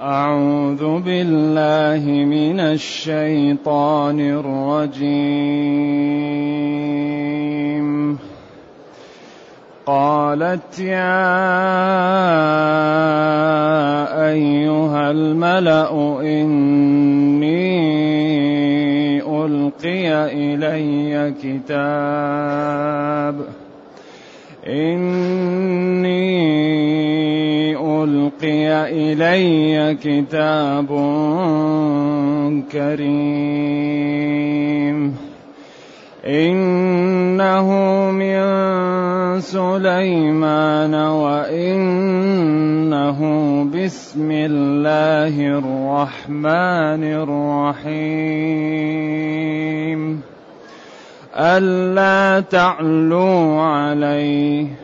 أعوذ بالله من الشيطان الرجيم. قالت يا أيها الملأ إني ألقي إلي كتاب. إني ألقي إلي كتاب كريم. إنه من سليمان وإنه بسم الله الرحمن الرحيم. ألا تعلوا عليه.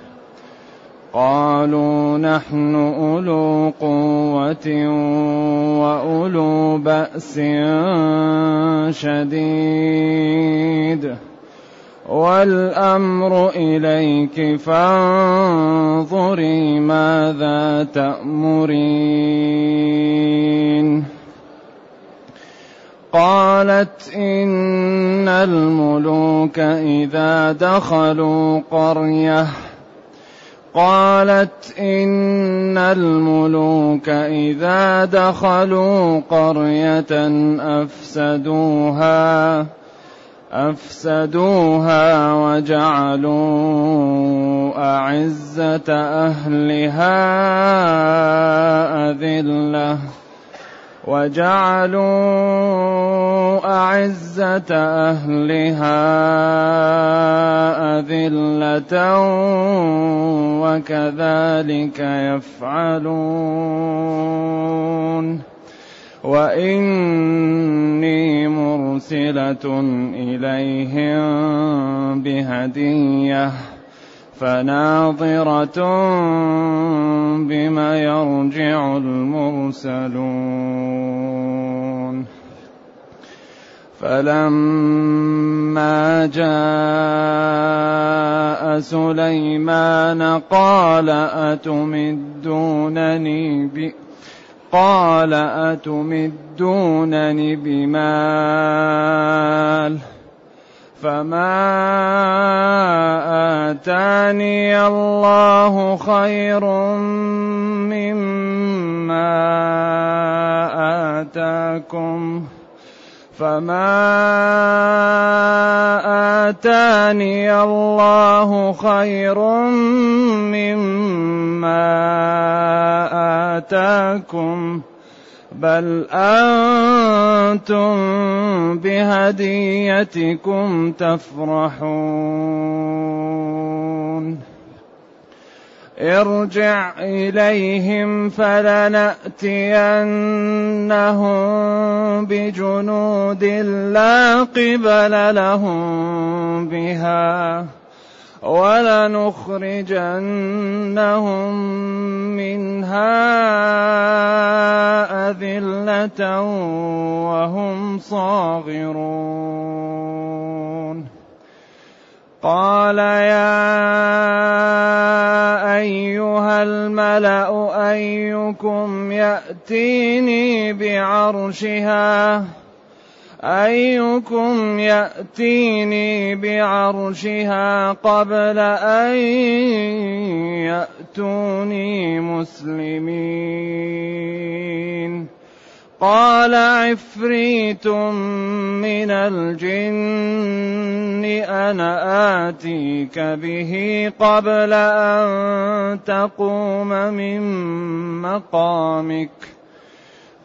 قالوا نحن أولو قوة وأولو بأس شديد. والأمر إليك فانظري ماذا تأمرين. قالت إن الملوك إذا دخلوا قريةً قالت إن الملوك إذا دخلوا قرية أفسدوها أفسدوها وجعلوا أعزة أهلها أذلة. وجعلوا أعزة أهلها أذلة وكذلك يفعلون. وإني مرسلة إليهم بهدية. فناظرة بما يرجع المرسلون. فلما جاء سليمان قال أتمدونني ب قال أتمدونني بمال؟ فما آتاني الله خير مما آتاكم فما آتاني الله خير مما آتاكم بل أنتم بهديتكم تفرحون. ارجع إليهم فلنأتينهم بجنود لا قبل لهم بها. ولنخرجنهم منها أذلة وهم صاغرون. قال يا أيها الملأ أيكم يأتيني بعرشها. أيكم يأتيني بعرشها قبل أن يأتوني مسلمين؟ قال عفريت من الجن أنا آتيك به قبل أن تقوم من مقامك.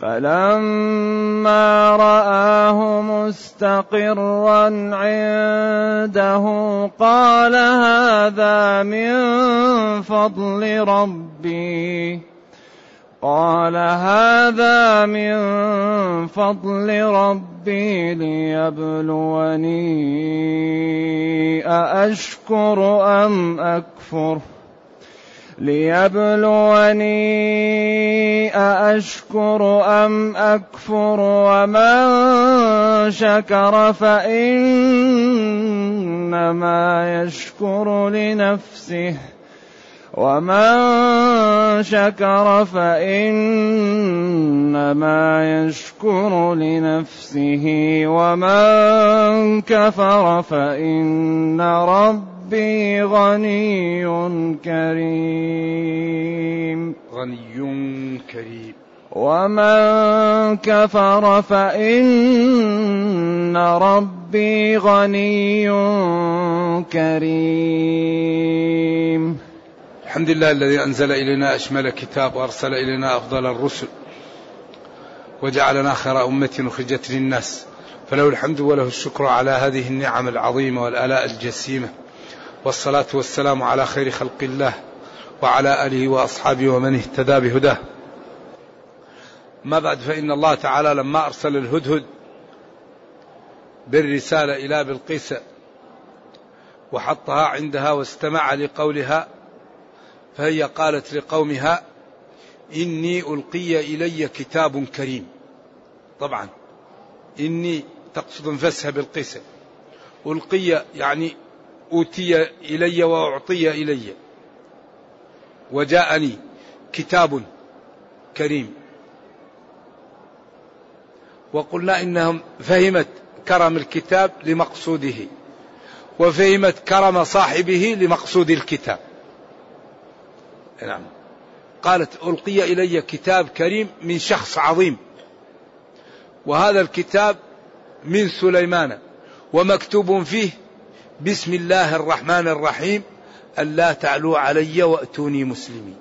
فلما رآه مستقرا عنده قال هذا من فضل ربي. قال هذا من فضل ربي ليبلوني أأشكر أم أكفر؟ ليبلوني أأشكر أم أكفر ومن شكر فإنما يشكر لنفسه ومن شكر فإنما يشكر لنفسه ومن كفر فإن ربي غني كريم. غني كريم. ومن كفر فإن ربي غني كريم. الحمد لله الذي أنزل إلينا أشمل كتاب وأرسل إلينا أفضل الرسل وجعلنا خير أمة أخرجت للناس. فله الحمد وله الشكر على هذه النعم العظيمة والآلاء الجسيمة. والصلاة والسلام على خير خلق الله وعلى آله وأصحابه ومن اهتدى بهداه. ما بعد فإن الله تعالى لما أرسل الهدهد بالرسالة إلى بلقيس وحطها عندها واستمع لقولها فهي قالت لقومها إني ألقي إلي كتاب كريم. طبعا إني تقصد انفسها بالقسم ألقي يعني أوتي إلي وأعطي إلي. وجاءني كتاب كريم. وقلنا إنهم فهمت كرم الكتاب لمقصوده. وفهمت كرم صاحبه لمقصود الكتاب. نعم. قالت ألقي إلي كتاب كريم من شخص عظيم. وهذا الكتاب من سليمان. ومكتوب فيه بسم الله الرحمن الرحيم. ألا تعلوا علي وأتوني مسلمين.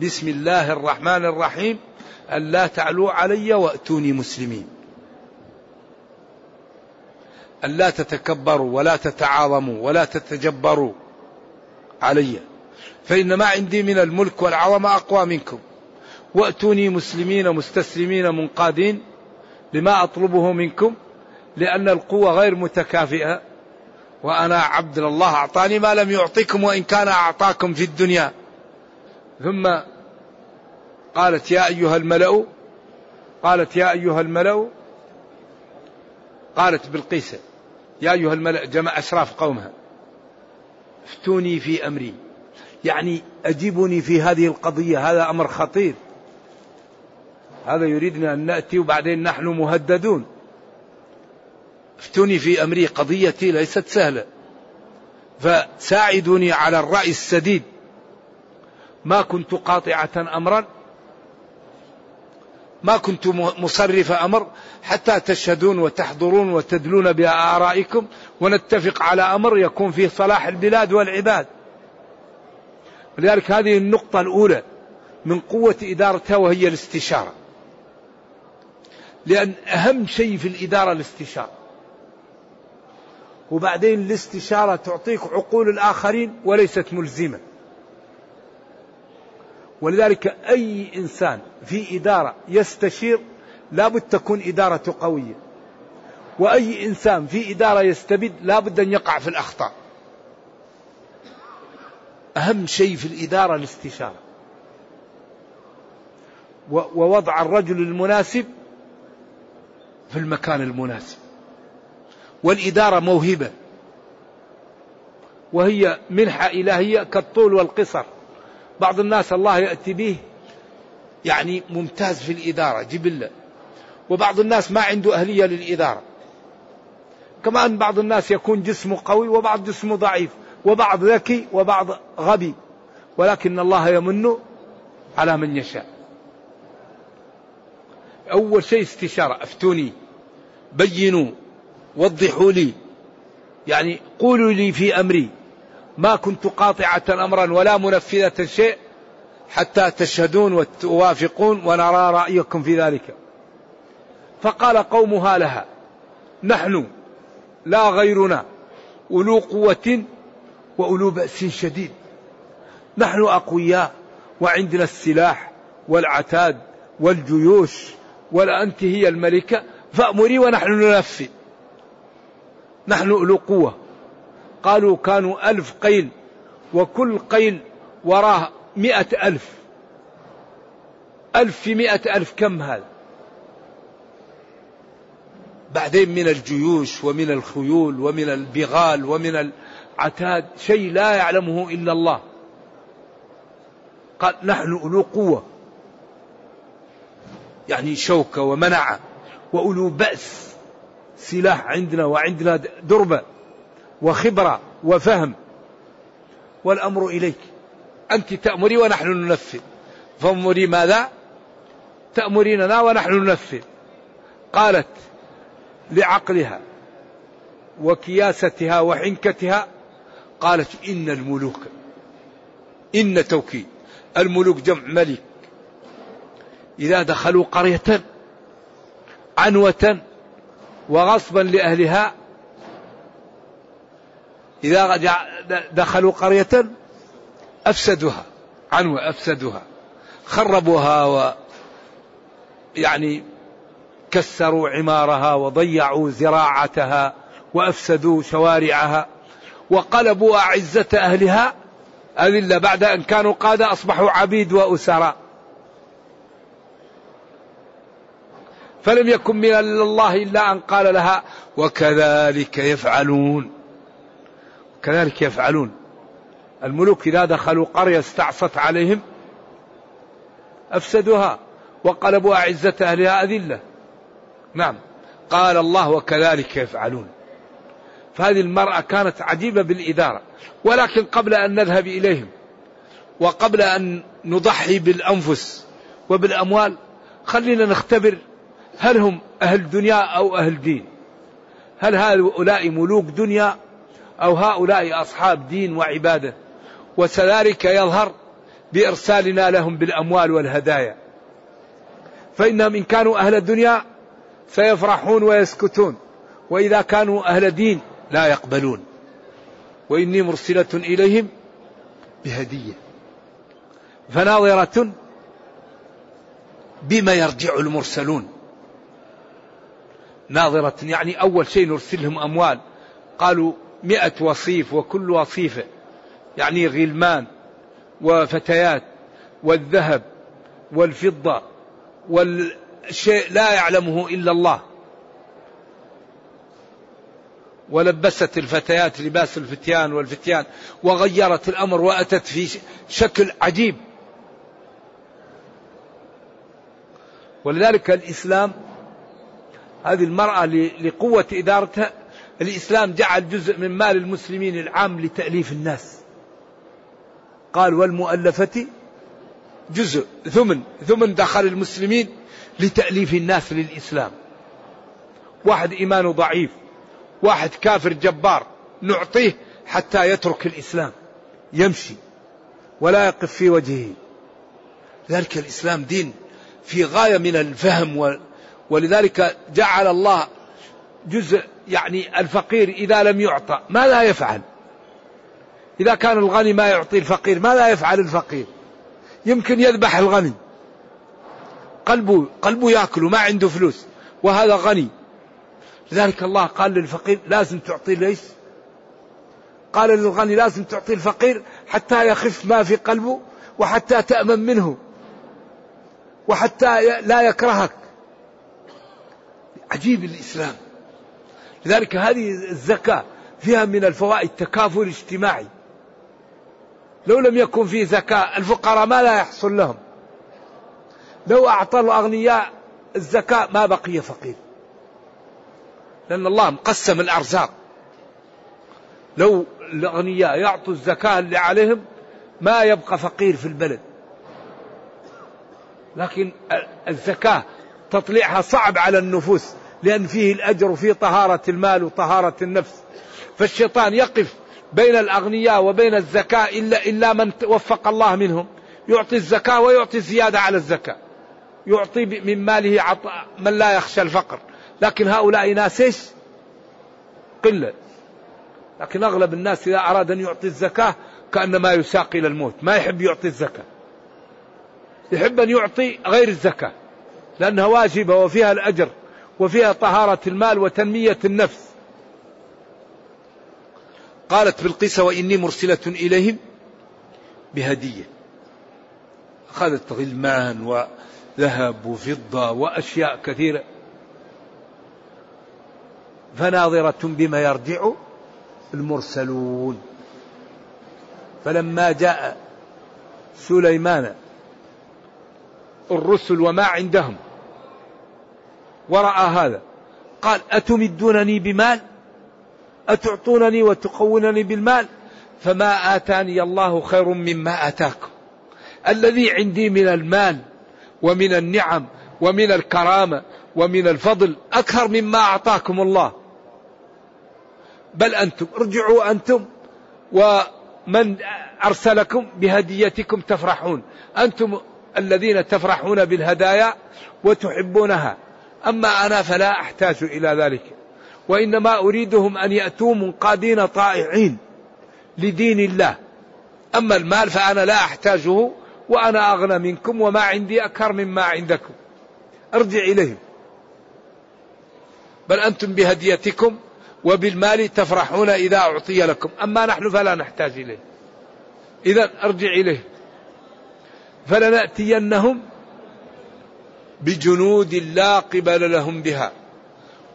بسم الله الرحمن الرحيم. ألا تعلوا علي وأتوني مسلمين. ألا تتكبروا ولا تتعاظموا ولا تتجبروا علي. فإن ما عندي من الملك والعظمة أقوى منكم. وأتوني مسلمين مستسلمين منقادين لما أطلبه منكم. لأن القوة غير متكافئة. وأنا عبد الله أعطاني ما لم يعطيكم وإن كان أعطاكم في الدنيا. ثم قالت يا أيها الملأ قالت يا أيها الملأ قالت بالقيس يا أيها الملأ جمع أشراف قومها. افتوني في أمري. يعني اجيبني في هذه القضية هذا أمر خطير. هذا يريدنا أن نأتي وبعدين نحن مهددون. افتوني في أمري قضيتي ليست سهلة فساعدوني على الرأي السديد ما كنت قاطعة أمرا ما كنت مصرف أمر حتى تشهدون وتحضرون وتدلون بآرائكم ونتفق على أمر يكون فيه صلاح البلاد والعباد. ولذلك هذه النقطة الأولى من قوة إدارتها وهي الاستشارة. لأن أهم شيء في الإدارة الاستشارة. وبعدين الاستشارة تعطيك عقول الآخرين وليست ملزمة. ولذلك أي إنسان في إدارة يستشير لابد تكون إدارته قوية. وأي إنسان في إدارة يستبد لابد أن يقع في الأخطاء. أهم شيء في الإدارة الاستشارة. ووضع الرجل المناسب في المكان المناسب. والإدارة موهبة. وهي منحة إلهية كالطول والقصر. بعض الناس الله يأتي به يعني ممتاز في الإدارة جبلة وبعض الناس ما عنده أهلية للإدارة. كما أن بعض الناس يكون جسمه قوي وبعض جسمه ضعيف وبعض ذكي وبعض غبي. ولكن الله يمن على من يشاء. أول شيء استشارة أفتوني بينوا. وضحوا لي. يعني قولوا لي في أمري. ما كنت قاطعة أمرا ولا منفذة شيء حتى تشهدون وتوافقون ونرى رأيكم في ذلك. فقال قومها لها نحن لا غيرنا أولو قوة وأولو بأس شديد. نحن أقوياء وعندنا السلاح والعتاد والجيوش ولا هي الملكة فأمري ونحن ننفذ. نحن أولو قوة. قالوا كانوا ألف قيل وكل قيل وراه مئة ألف. ألف في مئة ألف كم هذا؟ بعدين من الجيوش ومن الخيول ومن البغال ومن العتاد شيء لا يعلمه إلا الله. قال نحن أولو قوة. يعني شوكة ومنعة وأولو بأس. سلاح عندنا وعندنا دربة وخبرة وفهم. والأمر إليك. أنت تأمري ونحن ننفذ. فأمري ماذا؟ تأمريننا ونحن ننفذ. قالت لعقلها وكياستها وحنكتها قالت إن الملوك إن توكيد. الملوك جمع ملك. إذا دخلوا قرية عنوة وغصبا لأهلها. إذا دخلوا قرية أفسدوها عنوة أفسدوها. خربوها و يعني كسروا عمارها وضيعوا زراعتها وأفسدوا شوارعها وقلبوا أعزة أهلها. أذلة بعد أن كانوا قادة أصبحوا عبيد وأسراء. فلم يكن من الله إلا أن قال لها وكذلك يفعلون. كذلك يفعلون. الملوك إذا دخلوا قرية استعصت عليهم أفسدوها وقلبوا أعزة أهلها أذلة. نعم. قال الله وكذلك يفعلون. فهذه المرأة كانت عجيبة بالإدارة. ولكن قبل أن نذهب إليهم وقبل أن نضحي بالأنفس وبالأموال خلينا نختبر هل هم أهل دنيا أو أهل دين؟ هل هؤلاء ملوك دنيا أو هؤلاء أصحاب دين وعبادة؟ وكذلك يظهر بإرسالنا لهم بالأموال والهدايا. فإنهم إن كانوا أهل الدنيا سيفرحون ويسكتون وإذا كانوا أهل دين لا يقبلون. وإني مرسلة إليهم بهدية فناظرة بما يرجع المرسلون. ناظرة يعني أول شيء نرسلهم أموال. قالوا مئة وصيف وكل وصيفة يعني غلمان وفتيات والذهب والفضة والشيء لا يعلمه إلا الله. ولبست الفتيات لباس الفتيان والفتيان وغيرت الأمر وأتت في شكل عجيب. ولذلك الإسلام هذه المرأة لقوة إدارتها الإسلام جعل جزء من مال المسلمين العام لتأليف الناس. قال والمؤلفة جزء ثمن ثمن دخل المسلمين لتأليف الناس للإسلام. واحد إيمانه ضعيف واحد كافر جبار نعطيه حتى يترك الإسلام يمشي ولا يقف في وجهه. ذلك الإسلام دين في غاية من الفهم ولذلك جعل الله جزء يعني الفقير إذا لم يعطى ماذا يفعل؟ إذا كان الغني ما يعطي الفقير ماذا يفعل الفقير؟ يمكن يذبح الغني. قلبه قلبه يأكل ما عنده فلوس وهذا غني. لذلك الله قال للفقير لازم تعطي ليش؟ قال للغني لازم تعطي الفقير حتى يخف ما في قلبه وحتى تأمن منه وحتى لا يكرهك. عجيب الإسلام. لذلك هذه الزكاة فيها من الفوائد تكافل اجتماعي. لو لم يكن في زكاة الفقراء ما لا يحصل لهم. لو أعطى الأغنياء الزكاة ما بقي فقير. لأن الله مقسم الأرزاق. لو الأغنياء يعطوا الزكاة اللي عليهم ما يبقى فقير في البلد. لكن الزكاة تطليعها صعب على النفوس لأن فيه الأجر وفيه طهارة المال وطهارة النفس. فالشيطان يقف بين الأغنياء وبين الزكاة إلا, إلا من وفق الله منهم. يعطي الزكاة ويعطي زيادة على الزكاة. يعطي من ماله عطاء من لا يخشى الفقر. لكن هؤلاء ناس إيش؟ قلة. لكن أغلب الناس إذا أراد أن يعطي الزكاة كأنما يساق إلى الموت. ما يحب يعطي الزكاة. يحب أن يعطي غير الزكاة. لأنها واجبة وفيها الأجر وفيها طهارة المال وتنمية النفس. قالت بالقيس وإني مرسلة إليهم بهدية. أخذت غلمان وذهب وفضة وأشياء كثيرة. فناظرة بما يرجع المرسلون. فلما جاء سليمان الرسل وما عندهم. ورأى هذا. قال أتمدونني بمال؟ أتعطونني وتقونني بالمال؟ فما آتاني الله خير مما آتاكم. الذي عندي من المال ومن النعم ومن الكرامة ومن الفضل أكثر مما أعطاكم الله. بل أنتم ارجعوا أنتم ومن أرسلكم بهديتكم تفرحون. أنتم الذين تفرحون بالهدايا وتحبونها. أما أنا فلا أحتاج إلى ذلك. وإنما أريدهم أن يأتوا منقادين طائعين لدين الله. أما المال فأنا لا أحتاجه وأنا أغنى منكم وما عندي أكثر مما عندكم. أرجع إليهم. بل أنتم بهديتكم وبالمال تفرحون إذا أعطي لكم. أما نحن فلا نحتاج إليه. إذا أرجع إليه فلنأتينهم بجنود لا قبل لهم بها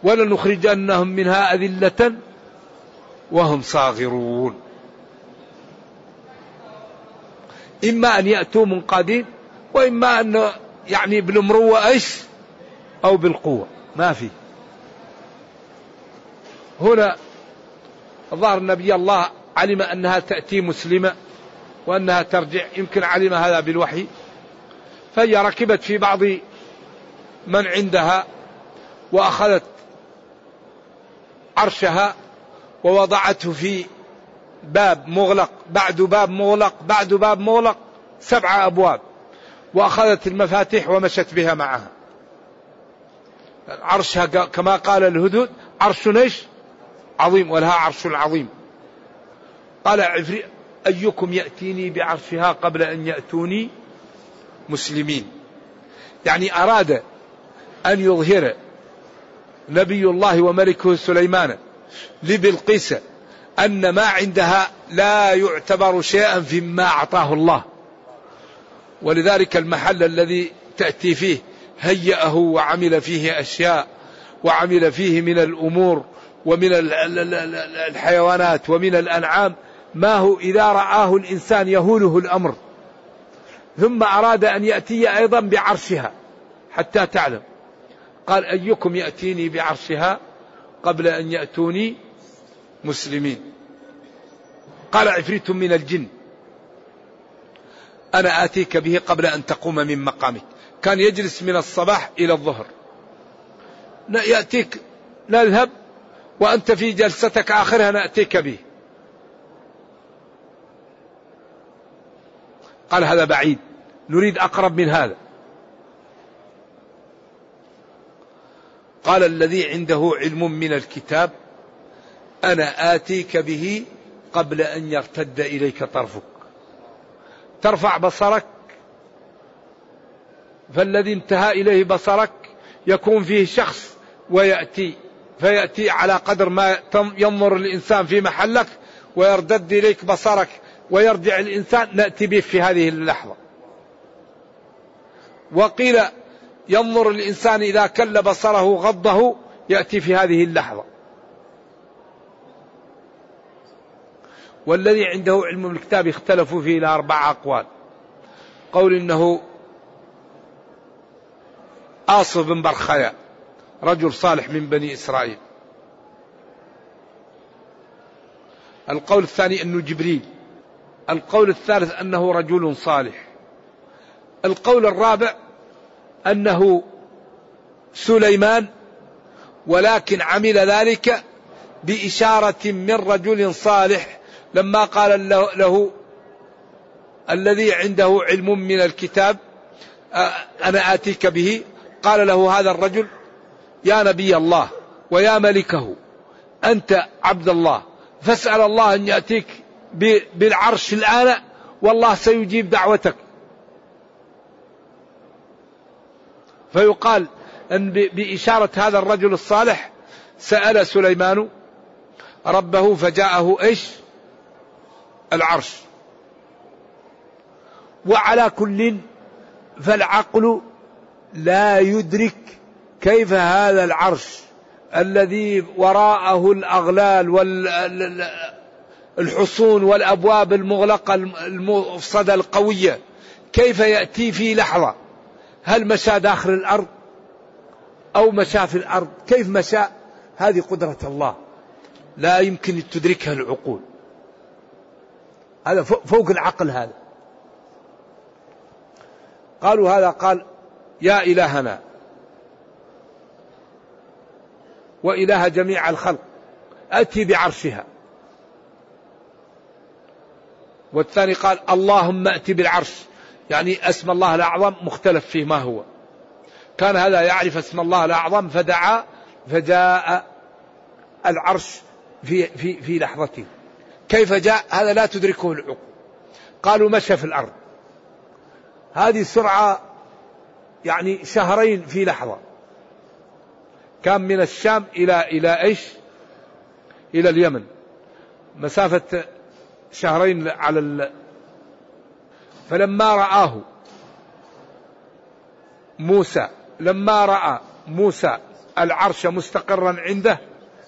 ولنخرجنهم منها أذلة وهم صاغرون. إما أن يأتوا منقادين وإما أن يعني بالمروة إيش؟ أو بالقوة. ما في. هنا ظهر نبي الله علم أنها تأتي مسلمة. وأنها ترجع يمكن علم هذا بالوحي فهي ركبت في بعض من عندها وأخذت عرشها ووضعته في باب مغلق بعد باب مغلق بعد باب مغلق سبعة أبواب وأخذت المفاتيح ومشت بها معها. عرشها كما قال الهدود عرش إيش؟ عظيم ولها عرش عظيم. قال أيكم يأتيني بعرشها قبل أن يأتوني مسلمين؟ يعني أراد أن يظهر نبي الله وملكه سليمان لبلقيس أن ما عندها لا يعتبر شيئا فيما أعطاه الله. ولذلك المحل الذي تأتي فيه هيأه وعمل فيه أشياء وعمل فيه من الأمور ومن الحيوانات ومن الأنعام ما هو إذا رآه الإنسان يهوله الأمر. ثم أراد أن يأتي أيضا بعرشها حتى تعلم. قال أيكم يأتيني بعرشها قبل أن يأتوني مسلمين؟ قال عفريت من الجن. أنا آتيك به قبل أن تقوم من مقامك. كان يجلس من الصباح إلى الظهر. يأتيك نذهب وأنت في جلستك آخرها نأتيك به. قال هذا بعيد. نريد أقرب من هذا. قال الذي عنده علم من الكتاب أنا آتيك به قبل أن يرتد إليك طرفك. ترفع بصرك. فالذي انتهى إليه بصرك يكون فيه شخص ويأتي فيأتي على قدر ما ينظر الإنسان في محلك ويرتد إليك بصرك. ويرجع الإنسان نأتي به في هذه اللحظة. وقيل ينظر الإنسان إذا كل بصره غضه يأتي في هذه اللحظة. والذي عنده علم الكتاب اختلفوا فيه إلى أربع أقوال. قول إنه آصف بن برخيا رجل صالح من بني إسرائيل. القول الثاني أنه جبريل. القول الثالث أنه رجل صالح. القول الرابع أنه سليمان ولكن عمل ذلك بإشارة من رجل صالح. لما قال له, له الذي عنده علم من الكتاب أنا آتيك به. قال له هذا الرجل يا نبي الله ويا ملكه أنت عبد الله فاسأل الله أن يأتيك بالعرش الآن والله سيجيب دعوتك. فيقال أن بإشارة هذا الرجل الصالح سأل سليمان ربه فجاءه إيش؟ العرش. وعلى كل فالعقل لا يدرك كيف هذا العرش الذي وراءه الأغلال والحصون والأبواب المغلقة المفسدة القوية. كيف يأتي في لحظة؟ هل مشى داخل الأرض أو مشى في الأرض؟ كيف مشى؟ هذه قدرة الله. لا يمكن تدركها العقول. هذا فوق العقل هذا. قالوا هذا قال يا إلهنا وإله جميع الخلق أتي بعرشها. والثاني قال اللهم أتي بالعرش. يعني اسم الله الأعظم مختلف فيه ما هو. كان هذا يعرف اسم الله الأعظم فدعا فجاء العرش في في في لحظته. كيف جاء؟ هذا لا تدركه العقول. قالوا مشى في الأرض. هذه سرعة يعني شهرين في لحظة. كان من الشام إلى إلى إيش؟ إلى اليمن. مسافة شهرين على ال... فلما رآه موسى لما رأى موسى العرش مستقرا عنده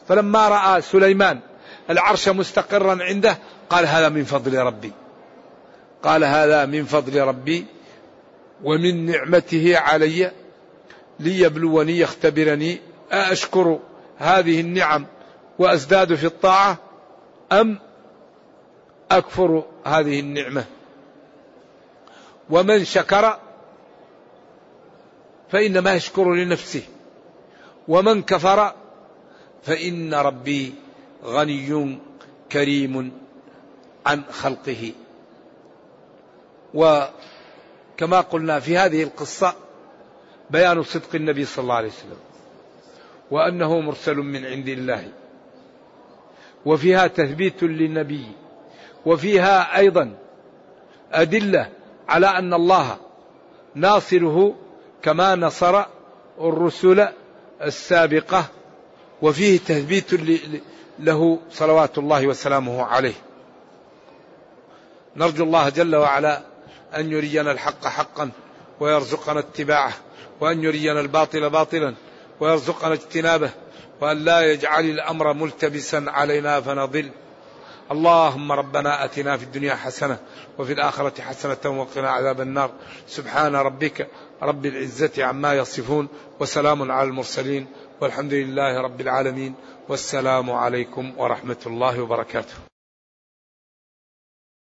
فلما رأى سليمان العرش مستقرا عنده قال هذا من فضل ربي. قال هذا من فضل ربي ومن نعمته علي ليبلوني يختبرني أأشكر هذه النعم وأزداد في الطاعة أم أكفر هذه النعمة. ومن شكر فإنما يشكر لنفسه. ومن كفر فإن ربي غني كريم عن خلقه. وكما قلنا في هذه القصة بيان صدق النبي صلى الله عليه وسلم. وأنه مرسل من عند الله. وفيها تثبيت للنبي وفيها أيضا أدلة على أن الله ناصره كما نصر الرسل السابقة وفيه تثبيت له صلوات الله وسلامه عليه. نرجو الله جل وعلا أن يرينا الحق حقا ويرزقنا اتباعه وأن يرينا الباطل باطلا ويرزقنا اجتنابه وأن لا يجعل الأمر ملتبسا علينا فنضل. اللهم ربنا آتنا في الدنيا حسنة وفي الآخرة حسنة وقنا عذاب النار. سبحان ربك رب العزة عما يصفون وسلام على المرسلين والحمد لله رب العالمين. والسلام عليكم ورحمة الله وبركاته.